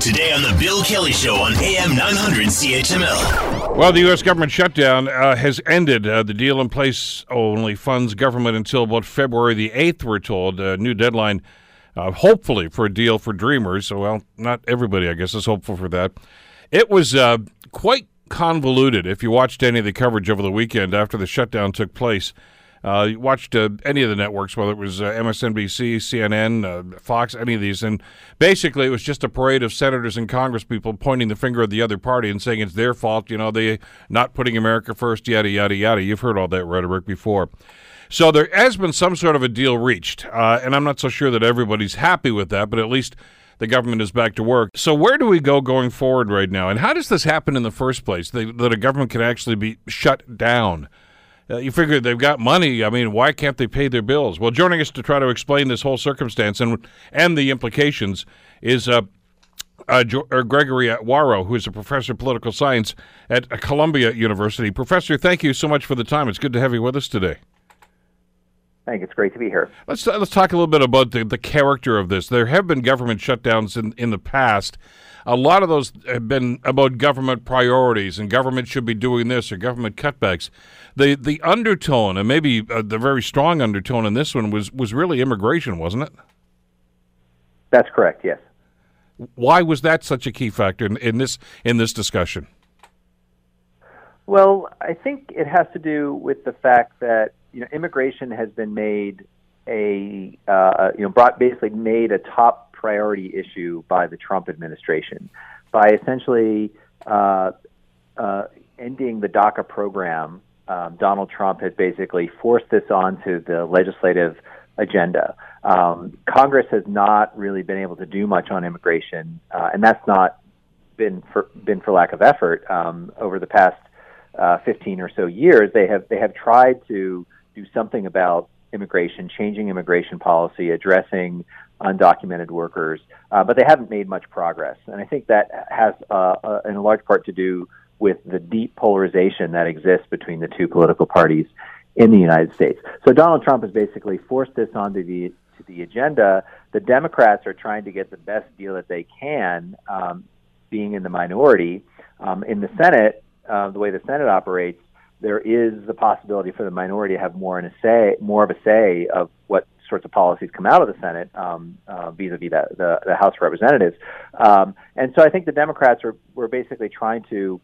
Today on The Bill Kelly Show on AM 900 CHML. Well, the U.S. government shutdown uh, has ended. Uh, the deal in place only funds government until about February the 8th, we're told. A new deadline, uh, hopefully, for a deal for dreamers. So, well, not everybody, I guess, is hopeful for that. It was uh, quite convoluted if you watched any of the coverage over the weekend after the shutdown took place. Uh, watched uh, any of the networks, whether it was uh, MSNBC, CNN, uh, Fox, any of these, and basically it was just a parade of senators and congresspeople pointing the finger at the other party and saying it's their fault. You know, they not putting America first, yada yada yada. You've heard all that rhetoric before. So there has been some sort of a deal reached, uh, and I'm not so sure that everybody's happy with that, but at least the government is back to work. So where do we go going forward right now, and how does this happen in the first place? That a government can actually be shut down? Uh, you figure they've got money. I mean, why can't they pay their bills? Well, joining us to try to explain this whole circumstance and and the implications is uh, uh, uh Gregory Wawro, who is a professor of political science at Columbia University. Professor, thank you so much for the time. It's good to have you with us today. I think it's great to be here. Let's let's talk a little bit about the, the character of this. There have been government shutdowns in, in the past a lot of those have been about government priorities and government should be doing this or government cutbacks. The the undertone and maybe uh, the very strong undertone in this one was was really immigration, wasn't it? That's correct. Yes. Why was that such a key factor in, in this in this discussion? Well, I think it has to do with the fact that you know immigration has been made a uh, you know brought basically made a top priority issue by the Trump administration by essentially uh, uh, ending the DACA program. Um, Donald Trump has basically forced this onto the legislative agenda. Um, Congress has not really been able to do much on immigration, uh, and that's not been for been for lack of effort. Um, over the past uh, 15 or so years, they have they have tried to do something about immigration, changing immigration policy, addressing undocumented workers, uh, but they haven't made much progress. And I think that has, uh, uh, in a large part, to do with the deep polarization that exists between the two political parties in the United States. So Donald Trump has basically forced this onto the to the agenda. The Democrats are trying to get the best deal that they can, um, being in the minority. Um, in the Senate, uh, the way the Senate operates, there is the possibility for the minority to have more in a say, more of a say of what sorts of policies come out of the Senate um, uh, vis-a-vis the, the, the, House of Representatives. Um, and so I think the Democrats are were basically trying to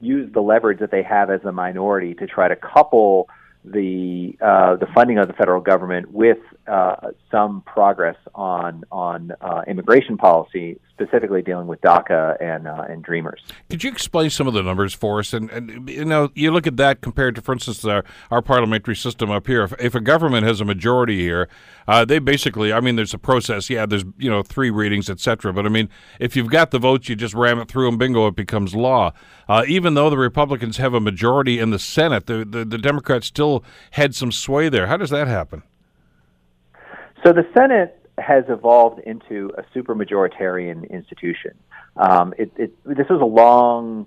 use the leverage that they have as a minority to try to couple the uh, the funding of the federal government with uh, some progress on on uh, immigration policy, specifically dealing with DACA and uh, and Dreamers. Could you explain some of the numbers for us? And, and you know, you look at that compared to, for instance, our, our parliamentary system up here. If, if a government has a majority here, uh, they basically, I mean, there's a process. Yeah, there's you know three readings, etc. But I mean, if you've got the votes, you just ram it through, and bingo, it becomes law. Uh, even though the Republicans have a majority in the Senate, the, the the Democrats still had some sway there. How does that happen? So the Senate has evolved into a supermajoritarian institution. Um, it, it, this was a long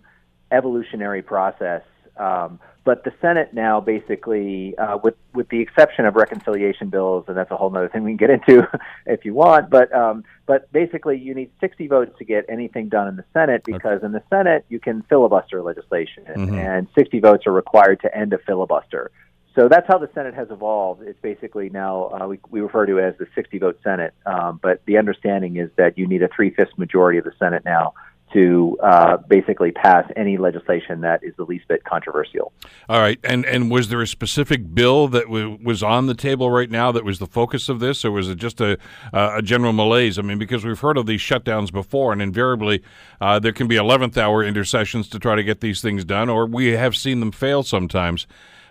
evolutionary process, um, but the Senate now basically, uh, with with the exception of reconciliation bills, and that's a whole other thing we can get into if you want. But um, but basically, you need 60 votes to get anything done in the Senate because okay. in the Senate you can filibuster legislation, mm-hmm. and 60 votes are required to end a filibuster. So that's how the Senate has evolved. It's basically now uh, we, we refer to it as the 60 vote Senate, um, but the understanding is that you need a three fifths majority of the Senate now to uh, basically pass any legislation that is the least bit controversial. All right, and and was there a specific bill that w- was on the table right now that was the focus of this, or was it just a a general malaise? I mean, because we've heard of these shutdowns before, and invariably uh, there can be 11th hour intercessions to try to get these things done, or we have seen them fail sometimes.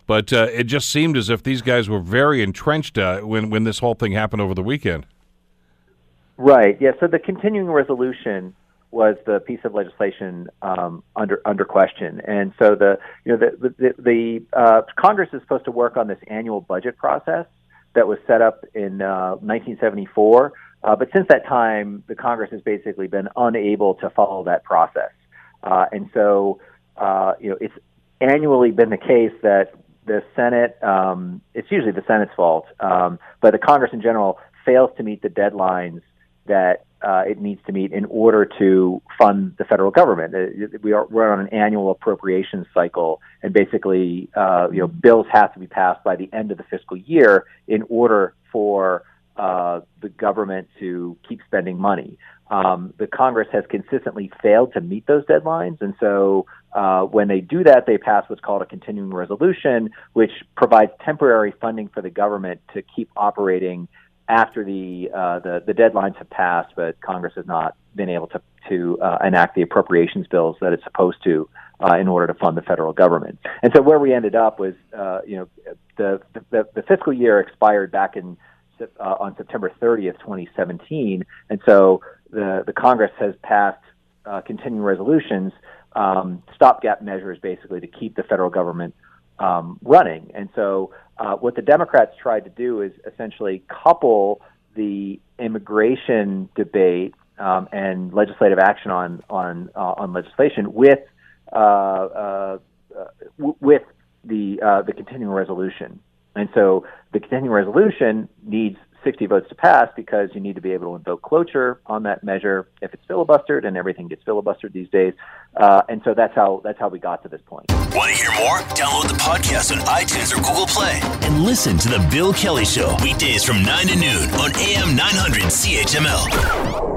But uh, it just seemed as if these guys were very entrenched uh, when when this whole thing happened over the weekend. Right. Yeah. So the continuing resolution was the piece of legislation um, under under question, and so the you know the the, the uh, Congress is supposed to work on this annual budget process that was set up in 1974. Uh, uh, but since that time, the Congress has basically been unable to follow that process, uh, and so uh, you know it's annually been the case that the Senate, um, it's usually the Senate's fault, um, but the Congress in general fails to meet the deadlines that uh, it needs to meet in order to fund the federal government. Uh, we are we're on an annual appropriations cycle, and basically, uh, you know, bills have to be passed by the end of the fiscal year in order for uh, the government to keep spending money. Um, the Congress has consistently failed to meet those deadlines, and so uh, when they do that, they pass what's called a continuing resolution, which provides temporary funding for the government to keep operating after the uh, the, the deadlines have passed, but Congress has not been able to to uh, enact the appropriations bills that it's supposed to uh, in order to fund the federal government. And so where we ended up was, uh, you know, the, the the fiscal year expired back in uh, on September 30th, 2017, and so the the Congress has passed uh, continuing resolutions, um, stopgap measures, basically to keep the federal government um, running. And so, uh, what the Democrats tried to do is essentially couple the immigration debate um, and legislative action on on uh, on legislation with uh, uh w- with the uh, the continuing resolution. And so, the continuing resolution needs 60 votes to pass because you need to be able to invoke cloture on that measure if it's filibustered, and everything gets filibustered these days. Uh, and so that's how that's how we got to this point. Want to hear more? Download the podcast on iTunes or Google Play and listen to the Bill Kelly Show weekdays from nine to noon on AM 900 CHML.